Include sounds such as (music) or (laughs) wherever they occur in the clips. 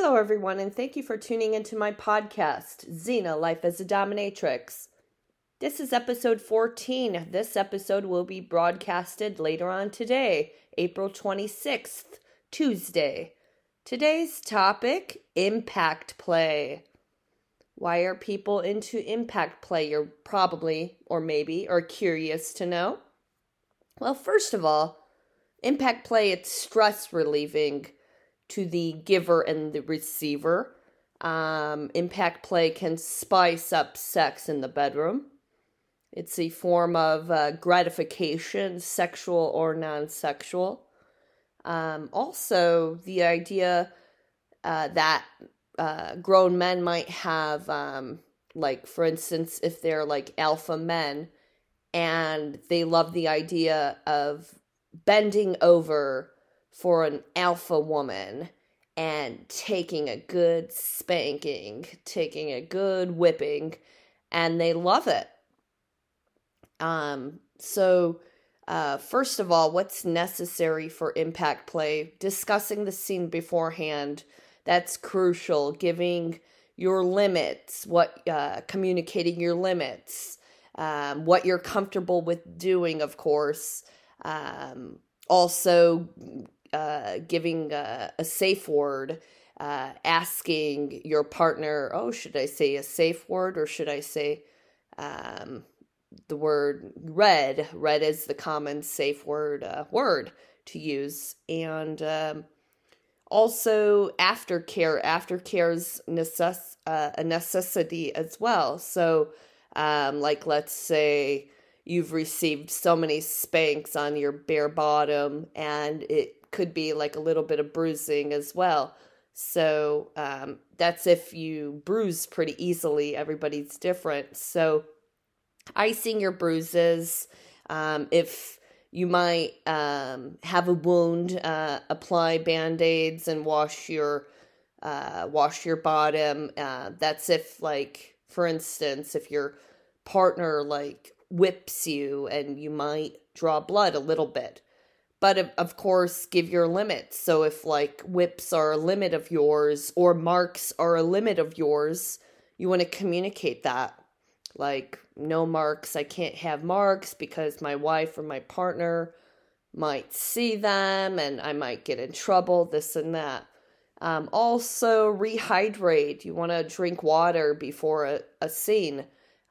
Hello, everyone, and thank you for tuning into my podcast, Xena Life as a Dominatrix. This is episode 14. This episode will be broadcasted later on today, April 26th, Tuesday. Today's topic impact play. Why are people into impact play? You're probably, or maybe, are curious to know. Well, first of all, impact play, it's stress relieving to the giver and the receiver. Um, impact play can spice up sex in the bedroom. It's a form of uh, gratification, sexual or non sexual. Um, also, the idea uh, that uh, grown men might have, um, like, for instance, if they're like alpha men and they love the idea of bending over for an alpha woman and taking a good spanking, taking a good whipping, and they love it. Um, so, uh, first of all, what's necessary for impact play? Discussing the scene beforehand. That's crucial. Giving your limits, what uh, communicating your limits, um, what you're comfortable with doing, of course. Um, also, uh, giving a, a, safe word, uh, asking your partner, oh, should I say a safe word or should I say um, the word red? Red is the common safe word uh, word to use. And um, also aftercare. Aftercare is necess- uh, a necessity as well. So, um, like, let's say you've received so many spanks on your bare bottom and it could be like a little bit of bruising as well. So um, that's if you bruise pretty easily. Everybody's different. So icing your bruises. Um, if you might um, have a wound, uh, apply band aids and wash your uh, wash your bottom. Uh, that's if, like, for instance, if your partner like whips you and you might draw blood a little bit but of course give your limits. So if like whips are a limit of yours or marks are a limit of yours you want to communicate that. Like no marks i can't have marks because my wife or my partner might see them and i might get in trouble this and that. Um, also rehydrate. You want to drink water before a, a scene.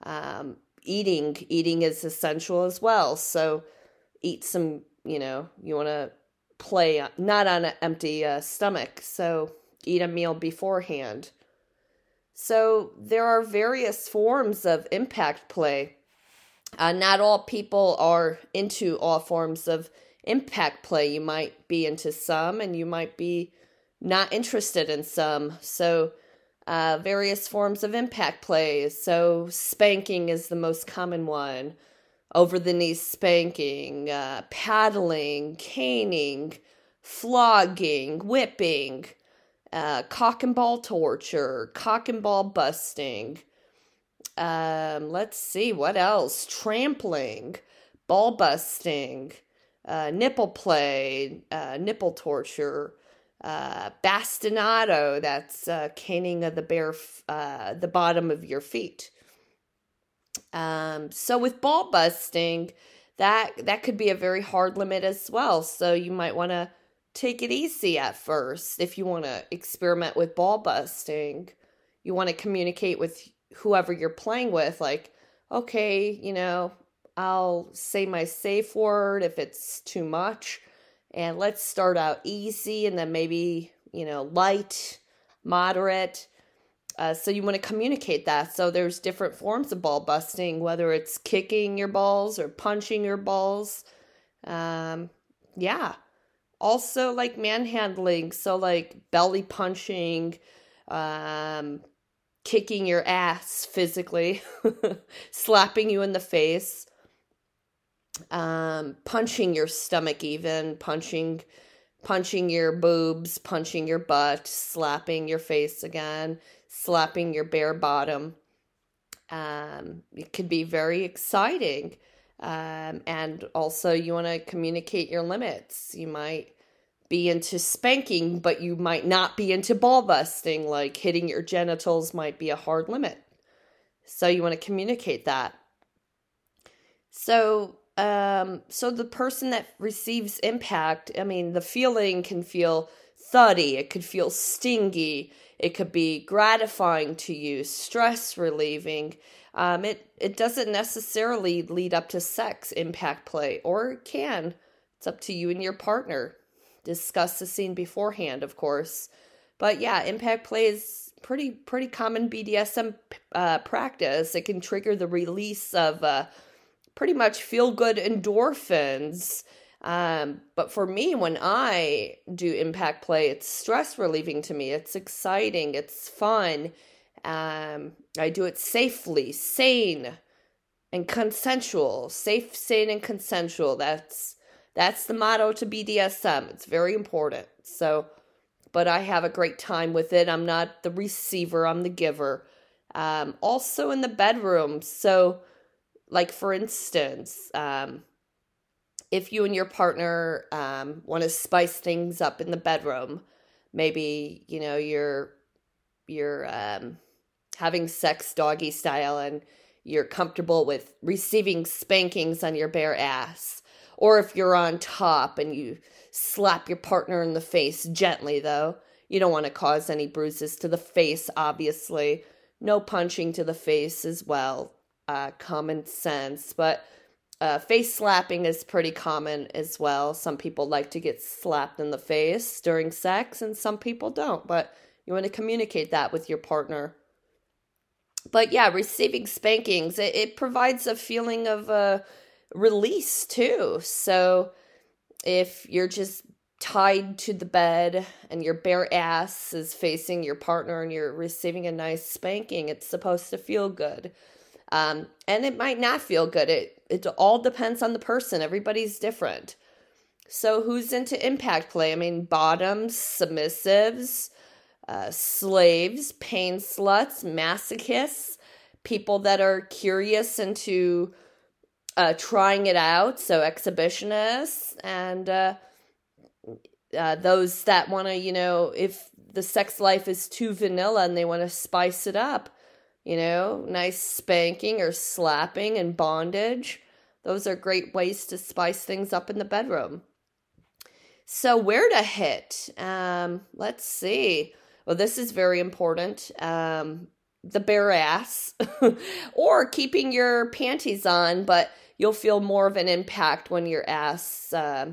Um, eating eating is essential as well. So eat some you know, you want to play not on an empty uh, stomach. So eat a meal beforehand. So there are various forms of impact play. Uh, not all people are into all forms of impact play. You might be into some and you might be not interested in some. So, uh, various forms of impact play. So, spanking is the most common one over the knee spanking, uh, paddling, caning, flogging, whipping, uh, cock and ball torture, cock and ball busting. Um, let's see, what else? Trampling, ball busting, uh, nipple play, uh, nipple torture, uh, bastinado, that's uh, caning of the bare, f- the bottom of your feet. Um, so with ball busting, that that could be a very hard limit as well. So you might want to take it easy at first if you want to experiment with ball busting. You want to communicate with whoever you're playing with, like, okay, you know, I'll say my safe word if it's too much. And let's start out easy and then maybe, you know, light, moderate uh, so you want to communicate that. So there's different forms of ball busting, whether it's kicking your balls or punching your balls. Um, yeah. Also like manhandling, so like belly punching, um, kicking your ass physically, (laughs) slapping you in the face, um, punching your stomach even, punching punching your boobs, punching your butt, slapping your face again, slapping your bare bottom. Um, it could be very exciting. Um, and also, you want to communicate your limits. You might be into spanking, but you might not be into ball busting, like hitting your genitals might be a hard limit. So you want to communicate that. So, um, so the person that receives impact, I mean, the feeling can feel thuddy, it could feel stingy, it could be gratifying to you, stress relieving. Um, it it doesn't necessarily lead up to sex impact play, or it can. It's up to you and your partner. Discuss the scene beforehand, of course. But yeah, impact play is pretty pretty common BDSM uh, practice. It can trigger the release of uh, pretty much feel good endorphins. Um, but for me, when I do impact play, it's stress relieving to me. It's exciting. It's fun. Um, I do it safely, sane, and consensual. Safe, sane, and consensual. That's that's the motto to BDSM. It's very important. So, but I have a great time with it. I'm not the receiver. I'm the giver. Um, also in the bedroom. So like for instance um, if you and your partner um, want to spice things up in the bedroom maybe you know you're you're um, having sex doggy style and you're comfortable with receiving spankings on your bare ass or if you're on top and you slap your partner in the face gently though you don't want to cause any bruises to the face obviously. No punching to the face as well uh, common sense, but uh, face slapping is pretty common as well. Some people like to get slapped in the face during sex, and some people don't, but you want to communicate that with your partner. But yeah, receiving spankings, it, it provides a feeling of uh, release too. So if you're just tied to the bed and your bare ass is facing your partner and you're receiving a nice spanking, it's supposed to feel good. Um, and it might not feel good. It it all depends on the person. Everybody's different. So who's into impact play? I mean, bottoms, submissives, uh, slaves, pain sluts, masochists, people that are curious into uh, trying it out. So exhibitionists and uh, uh those that want to, you know, if the sex life is too vanilla and they want to spice it up you know, nice spanking or slapping and bondage. Those are great ways to spice things up in the bedroom. So, where to hit? Um, let's see. Well, this is very important. Um, the bare ass, (laughs) or keeping your panties on, but you'll feel more of an impact when your ass, uh,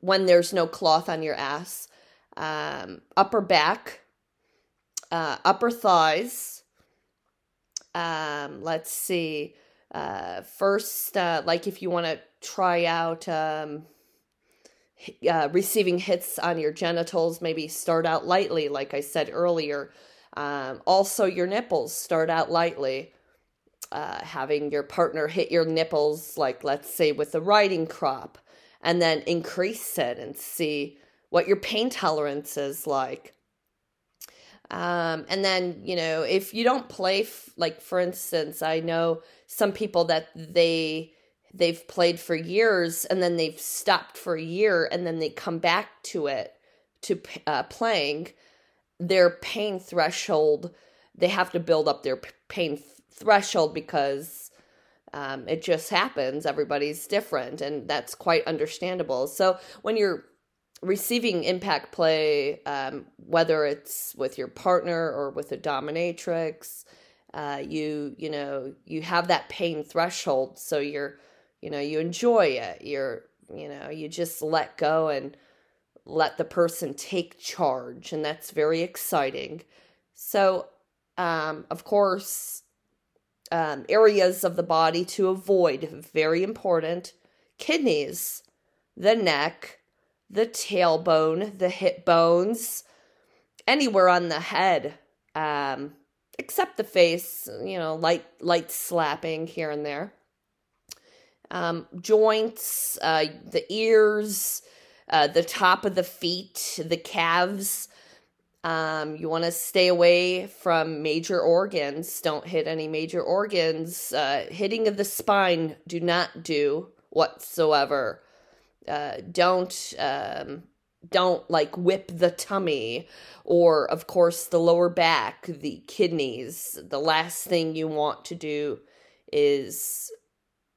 when there's no cloth on your ass. Um, upper back, uh, upper thighs, um, let's see. Uh, first, uh, like if you want to try out um, uh, receiving hits on your genitals, maybe start out lightly, like I said earlier. Um, also, your nipples start out lightly. Uh, having your partner hit your nipples, like let's say with the riding crop, and then increase it and see what your pain tolerance is like. Um, and then, you know, if you don't play, f- like for instance, I know some people that they they've played for years and then they've stopped for a year and then they come back to it to uh, playing their pain threshold they have to build up their pain th- threshold because um, it just happens. Everybody's different and that's quite understandable. So when you're receiving impact play, um, whether it's with your partner or with a dominatrix, uh, you you know you have that pain threshold, so you're you know you enjoy it. You're you know you just let go and let the person take charge, and that's very exciting. So, um, of course, um, areas of the body to avoid very important: kidneys, the neck the tailbone, the hip bones, anywhere on the head, um, except the face, you know, light light slapping here and there. Um, joints, uh, the ears, uh, the top of the feet, the calves. Um, you want to stay away from major organs. Don't hit any major organs. Uh, hitting of the spine, do not do whatsoever uh, don't um, don't like whip the tummy or of course the lower back the kidneys. The last thing you want to do is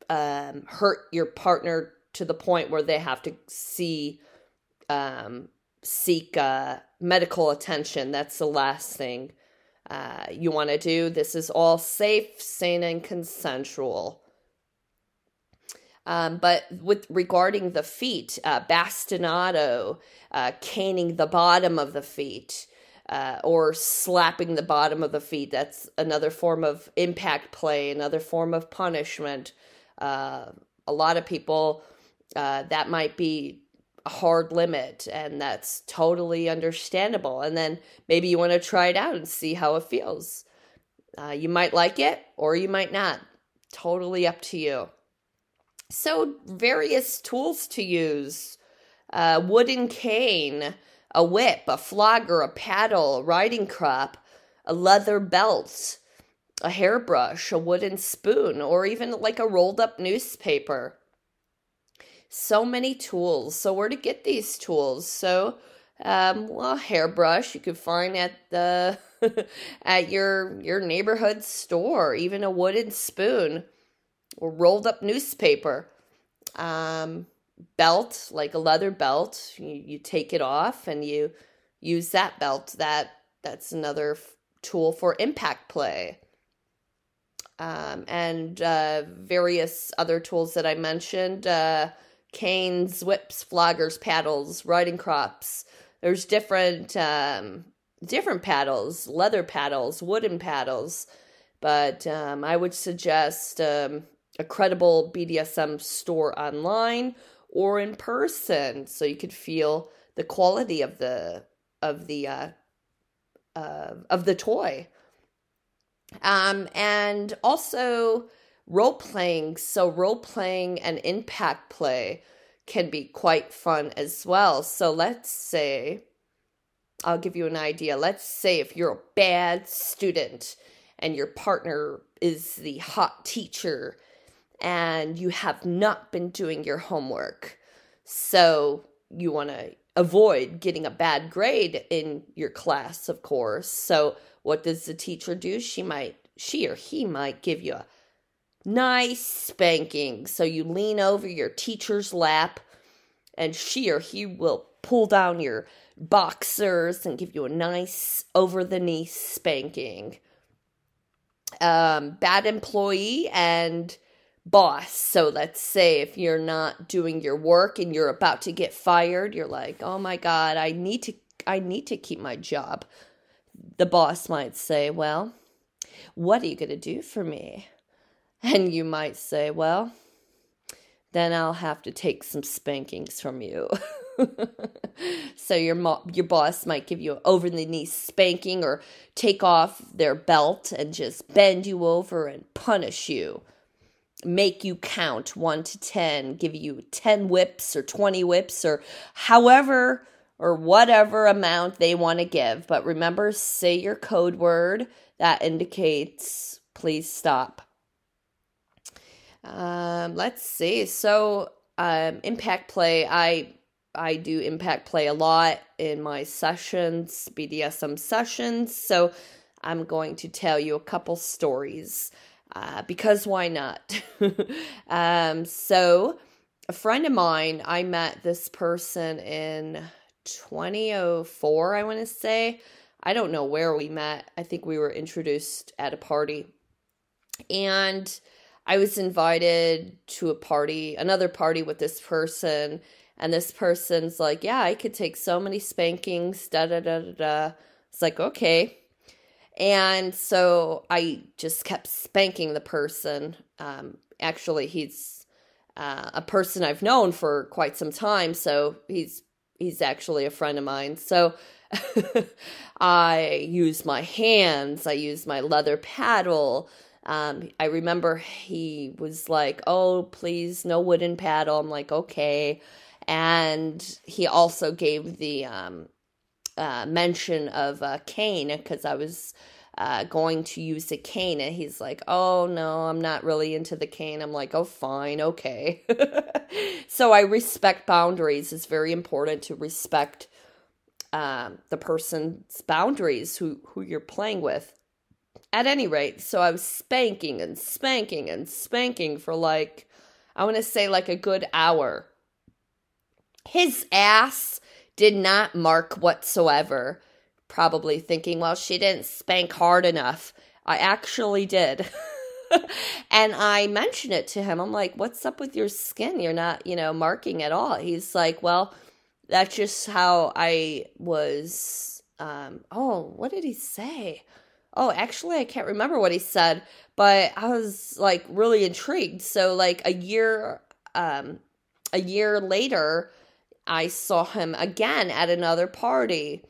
um, hurt your partner to the point where they have to see um, seek uh, medical attention. That's the last thing uh, you want to do. This is all safe sane and consensual um, but with regarding the feet, uh, bastinado, uh, caning the bottom of the feet, uh, or slapping the bottom of the feet, that's another form of impact play, another form of punishment. Uh, a lot of people, uh, that might be a hard limit, and that's totally understandable. And then maybe you want to try it out and see how it feels. Uh, you might like it, or you might not. Totally up to you. So, various tools to use a wooden cane, a whip, a flogger, a paddle, a riding crop, a leather belt, a hairbrush, a wooden spoon, or even like a rolled up newspaper. So many tools. So, where to get these tools? So, um, well, hairbrush you could find at the (laughs) at your your neighborhood store, even a wooden spoon or rolled up newspaper. Um, belt, like a leather belt, you, you take it off and you use that belt. That that's another f- tool for impact play. Um, and uh, various other tools that I mentioned uh, canes, whips, floggers, paddles, riding crops. There's different um, different paddles, leather paddles, wooden paddles, but um, I would suggest um, a credible BDSM store online or in person so you could feel the quality of the of the uh, uh, of the toy. Um, and also role playing so role playing and impact play can be quite fun as well. So let's say i'll give you an idea. Let's say if you're a bad student and your partner is the hot teacher and you have not been doing your homework. So you want to avoid getting a bad grade in your class, of course. So what does the teacher do? She might she or he might give you a nice spanking. So you lean over your teacher's lap and she or he will pull down your boxers and give you a nice over the knee spanking. Um, bad employee and boss. So let's say if you're not doing your work and you're about to get fired, you're like, "Oh my god, I need to I need to keep my job." The boss might say, "Well, what are you going to do for me?" And you might say, "Well, then I'll have to take some spankings from you." (laughs) so your mo- your boss might give you an over the knee spanking or take off their belt and just bend you over and punish you make you count 1 to 10, give you 10 whips or 20 whips or however or whatever amount they want to give. But remember, say your code word that indicates please stop. Um, let's see. So, um, impact play, I I do impact play a lot in my sessions, BDSM sessions. So, I'm going to tell you a couple stories uh, because why not? (laughs) um, so, a friend of mine, I met this person in 2004, I want to say. I don't know where we met. I think we were introduced at a party. And I was invited to a party, another party with this person. And this person's like, Yeah, I could take so many spankings, da da da da da. It's like, okay. And so I just kept spanking the person. Um, actually, he's uh, a person I've known for quite some time, so he's he's actually a friend of mine. So (laughs) I use my hands. I use my leather paddle. Um, I remember he was like, "Oh, please, no wooden paddle." I'm like, "Okay," and he also gave the um, uh, mention of a cane because I was uh, going to use a cane. And he's like, oh, no, I'm not really into the cane. I'm like, oh, fine, okay. (laughs) so I respect boundaries. It's very important to respect um, the person's boundaries who, who you're playing with. At any rate, so I was spanking and spanking and spanking for like, I want to say like a good hour. His ass did not mark whatsoever probably thinking, well, she didn't spank hard enough. I actually did. (laughs) and I mentioned it to him. I'm like, what's up with your skin? You're not, you know, marking at all. He's like, well, that's just how I was. Um, oh, what did he say? Oh, actually, I can't remember what he said, but I was like really intrigued. So, like a year, um, a year later, I saw him again at another party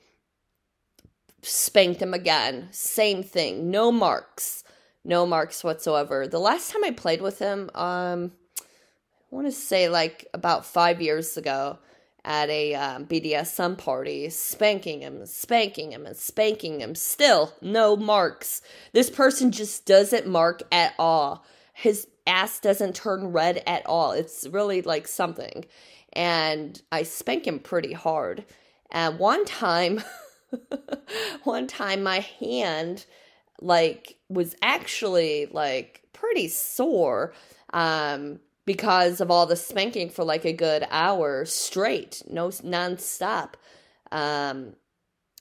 spanked him again. Same thing. No marks. No marks whatsoever. The last time I played with him, um, I want to say like about five years ago at a um, BDSM party, spanking him, spanking him, and spanking him. Still, no marks. This person just doesn't mark at all. His ass doesn't turn red at all. It's really like something. And I spank him pretty hard. And one time, (laughs) one time my hand like was actually like pretty sore um because of all the spanking for like a good hour straight no nonstop um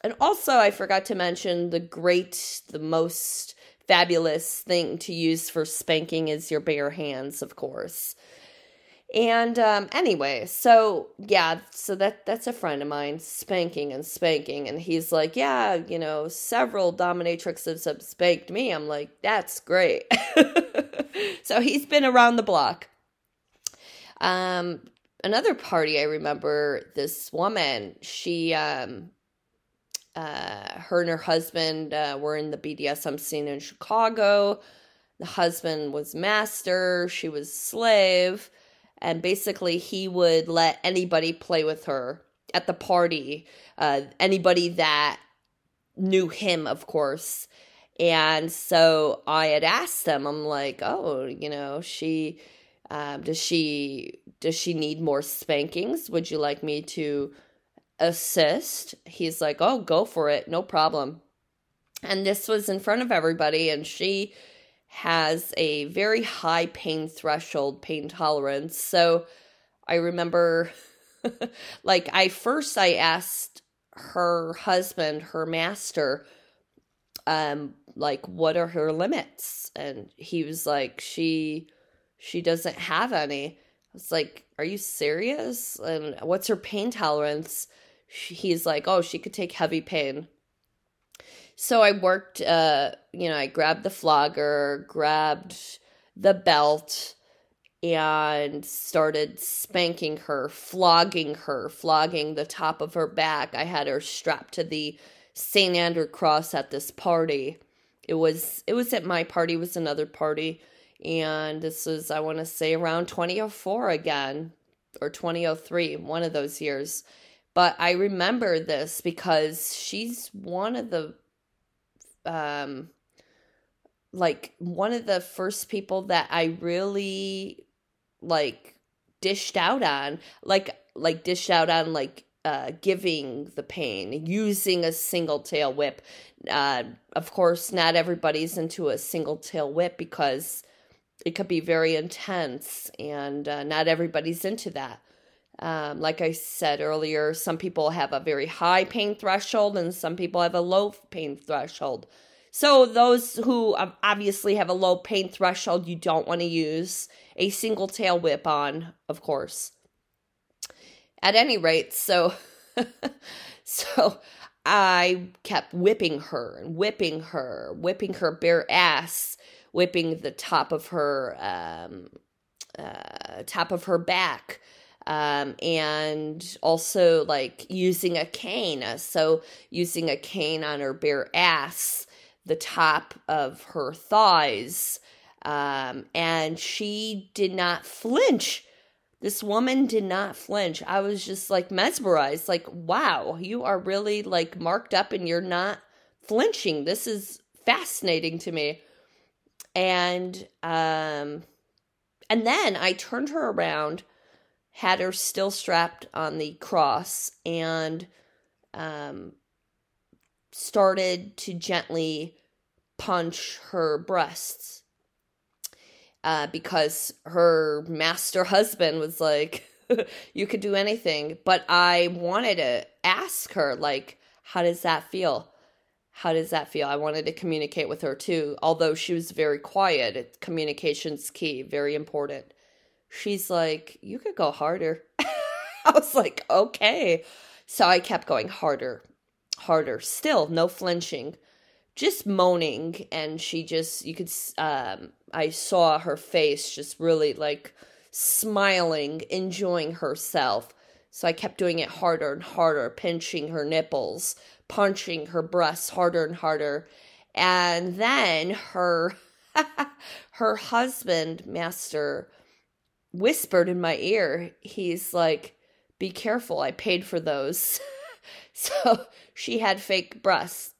and also i forgot to mention the great the most fabulous thing to use for spanking is your bare hands of course and um, anyway, so yeah, so that that's a friend of mine, spanking and spanking, and he's like, yeah, you know, several dominatrixes have spanked me. I'm like, that's great. (laughs) so he's been around the block. Um, another party I remember, this woman, she um, uh, her and her husband uh, were in the BDSM scene in Chicago. The husband was master, she was slave and basically he would let anybody play with her at the party uh, anybody that knew him of course. And so i had asked them i'm like oh you know she um, does she does she need more spankings? Would you like me to assist? He's like oh go for it. No problem. And this was in front of everybody and she has a very high pain threshold, pain tolerance. So I remember, (laughs) like, I first I asked her husband, her master, um, like, what are her limits? And he was like, she she doesn't have any. I was like, are you serious? And what's her pain tolerance? He's like, oh, she could take heavy pain. So I worked, uh, you know, I grabbed the flogger, grabbed the belt, and started spanking her, flogging her, flogging the top of her back. I had her strapped to the St. Andrew cross at this party. It was it was at my party, it was another party, and this was I want to say around 2004 again or 2003, one of those years. But I remember this because she's one of the um like one of the first people that I really like dished out on like like dished out on like uh giving the pain using a single tail whip. Uh of course not everybody's into a single tail whip because it could be very intense and uh, not everybody's into that um, like I said earlier, some people have a very high pain threshold and some people have a low pain threshold. So, those who obviously have a low pain threshold, you don't want to use a single tail whip on, of course. At any rate, so (laughs) so I kept whipping her and whipping her, whipping her bare ass, whipping the top of her um, uh, top of her back, um, and also like using a cane. So using a cane on her bare ass, the top of her thighs, um, and she did not flinch. This woman did not flinch. I was just like mesmerized, like, wow, you are really like marked up and you're not flinching. This is fascinating to me. And um and then I turned her around, had her still strapped on the cross, and um, started to gently punch her breasts. Uh, because her master husband was like, (laughs) you could do anything. But I wanted to ask her, like, how does that feel? How does that feel? I wanted to communicate with her too, although she was very quiet. Communication's key, very important. She's like, You could go harder. (laughs) I was like, Okay. So I kept going harder, harder. Still, no flinching, just moaning. And she just, you could, um, I saw her face just really like smiling, enjoying herself. So I kept doing it harder and harder, pinching her nipples, punching her breasts harder and harder. And then her (laughs) her husband, Master, whispered in my ear, he's like, Be careful, I paid for those. (laughs) so she had fake breasts.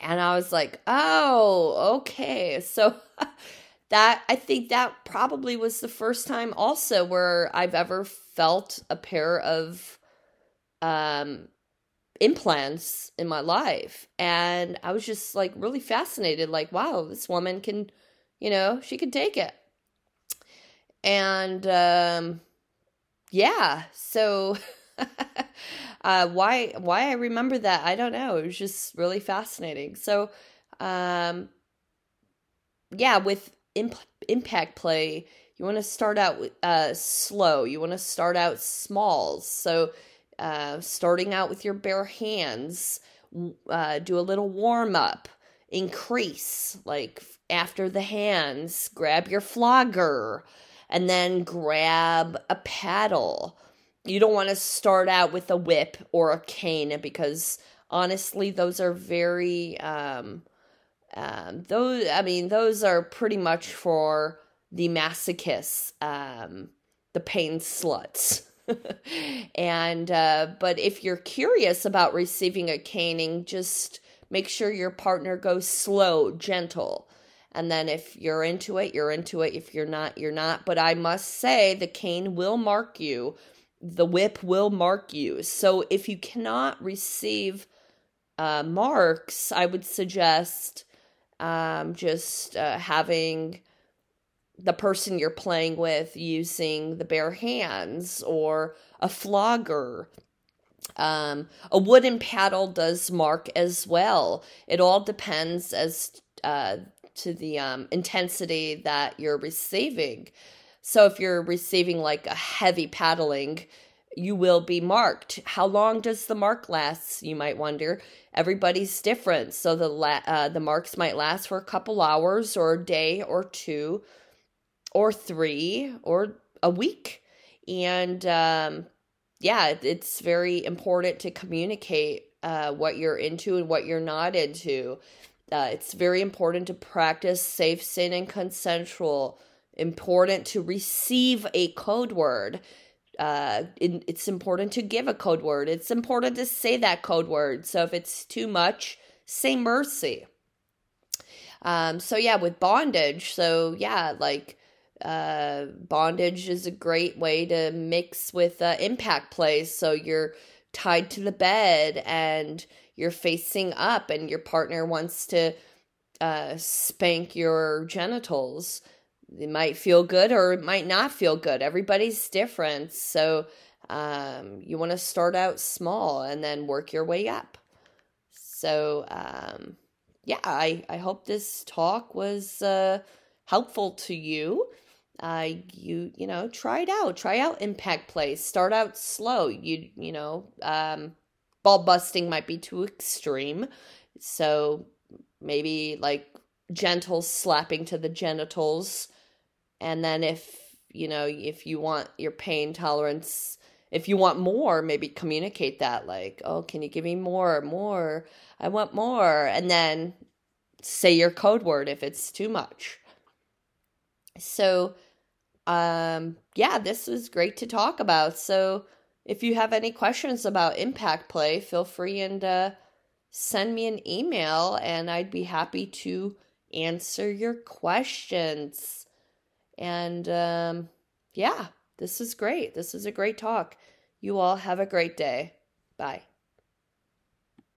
And I was like, Oh, okay. So (laughs) that I think that probably was the first time also where I've ever felt a pair of um implants in my life and i was just like really fascinated like wow this woman can you know she can take it and um yeah so (laughs) uh why why i remember that i don't know it was just really fascinating. So um yeah with imp- impact play you want to start out uh slow you want to start out small. So uh, starting out with your bare hands, uh, do a little warm up, increase, like after the hands, grab your flogger, and then grab a paddle. You don't want to start out with a whip or a cane because honestly, those are very, um, um, those, I mean, those are pretty much for the masochists, um, the pain sluts. (laughs) and uh, but if you're curious about receiving a caning, just make sure your partner goes slow, gentle. And then if you're into it, you're into it. If you're not, you're not. But I must say, the cane will mark you. The whip will mark you. So if you cannot receive uh, marks, I would suggest um, just uh, having the person you're playing with using the bare hands or a flogger. Um, a wooden paddle does mark as well. It all depends as uh, to the um, intensity that you're receiving. So if you're receiving like a heavy paddling, you will be marked. How long does the mark last? You might wonder. Everybody's different, so the la- uh, the marks might last for a couple hours or a day or two or three or a week. And um, yeah, it's very important to communicate uh, what you're into and what you're not into. Uh, it's very important to practice safe, sane, and consensual. Important to receive a code word. Uh, it, it's important to give a code word. It's important to say that code word. So if it's too much, say mercy. Um, so yeah, with bondage, so yeah, like uh, bondage is a great way to mix with uh, impact plays. So you're tied to the bed and you're facing up, and your partner wants to uh, spank your genitals. It might feel good or it might not feel good. Everybody's different. So um, you want to start out small and then work your way up. So, um, yeah, I, I hope this talk was uh, helpful to you uh, you you know try it out try out impact plays start out slow you you know um, ball busting might be too extreme. So maybe like gentle slapping to the genitals. And then if you know if you want your pain tolerance if you want more maybe communicate that like oh can you give me more more? I want more. And then say your code word if it's too much. So um, yeah, this was great to talk about. So if you have any questions about impact play, feel free and uh, send me an email and I'd be happy to answer your questions. And um, yeah, this is great. This is a great talk. You all have a great day. Bye.